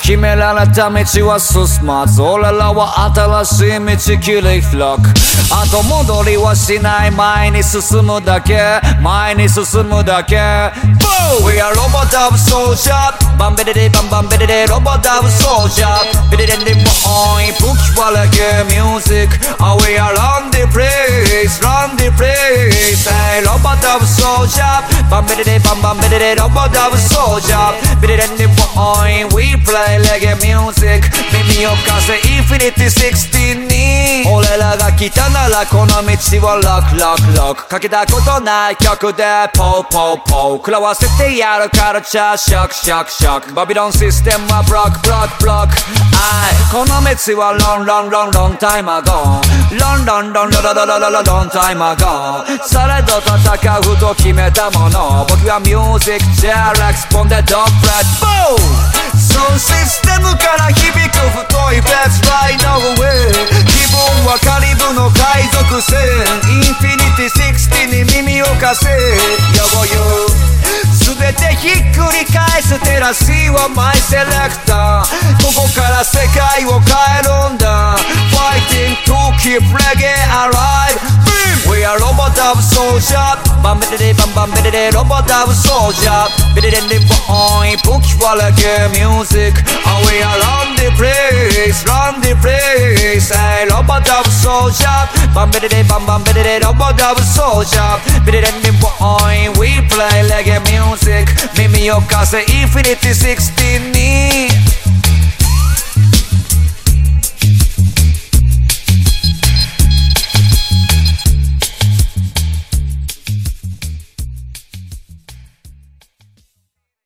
決められた道は進まず俺らは新しい道切り開く後戻りはしない前に進むだけ前に進むだけ We are robot of soldier. バンベレレバンバンベレレロボット of soldier. ベレレレボーイ武器はレゲエミュージック we are on the place Randy I was soldier. Bam biddy day bam bam biddy day Don't bother I was soldier Biddy day ni boy We play like music. Meet me up cause the infinity 16俺らが来たならこの道をロックロックロックかけたことない曲でポーポーポー食らわせてやるカルチャーショックショックショックバビロンシステムはブロックブロックブロックあいこの道はロンロンロンロンタイムアゴーロンロンロンロロロロロロロンタイムアゴーそれと戦うと決めたもの僕はミュージックジャーラクスポンデドフレッドボーかせよぼよ。全てひっくり返すテラシーはマイセレクター。ここから世界を変えるんだ。Fighting to keep reggae alive. We are robot of soldier. Bam bam bam robot music And we are on the place, on the place Hey robot soldier Bam biddy day, bam bam biddy day, double double soldier. Biddy day, me boy, we play like a music. Mimi Okase, Infinity 16.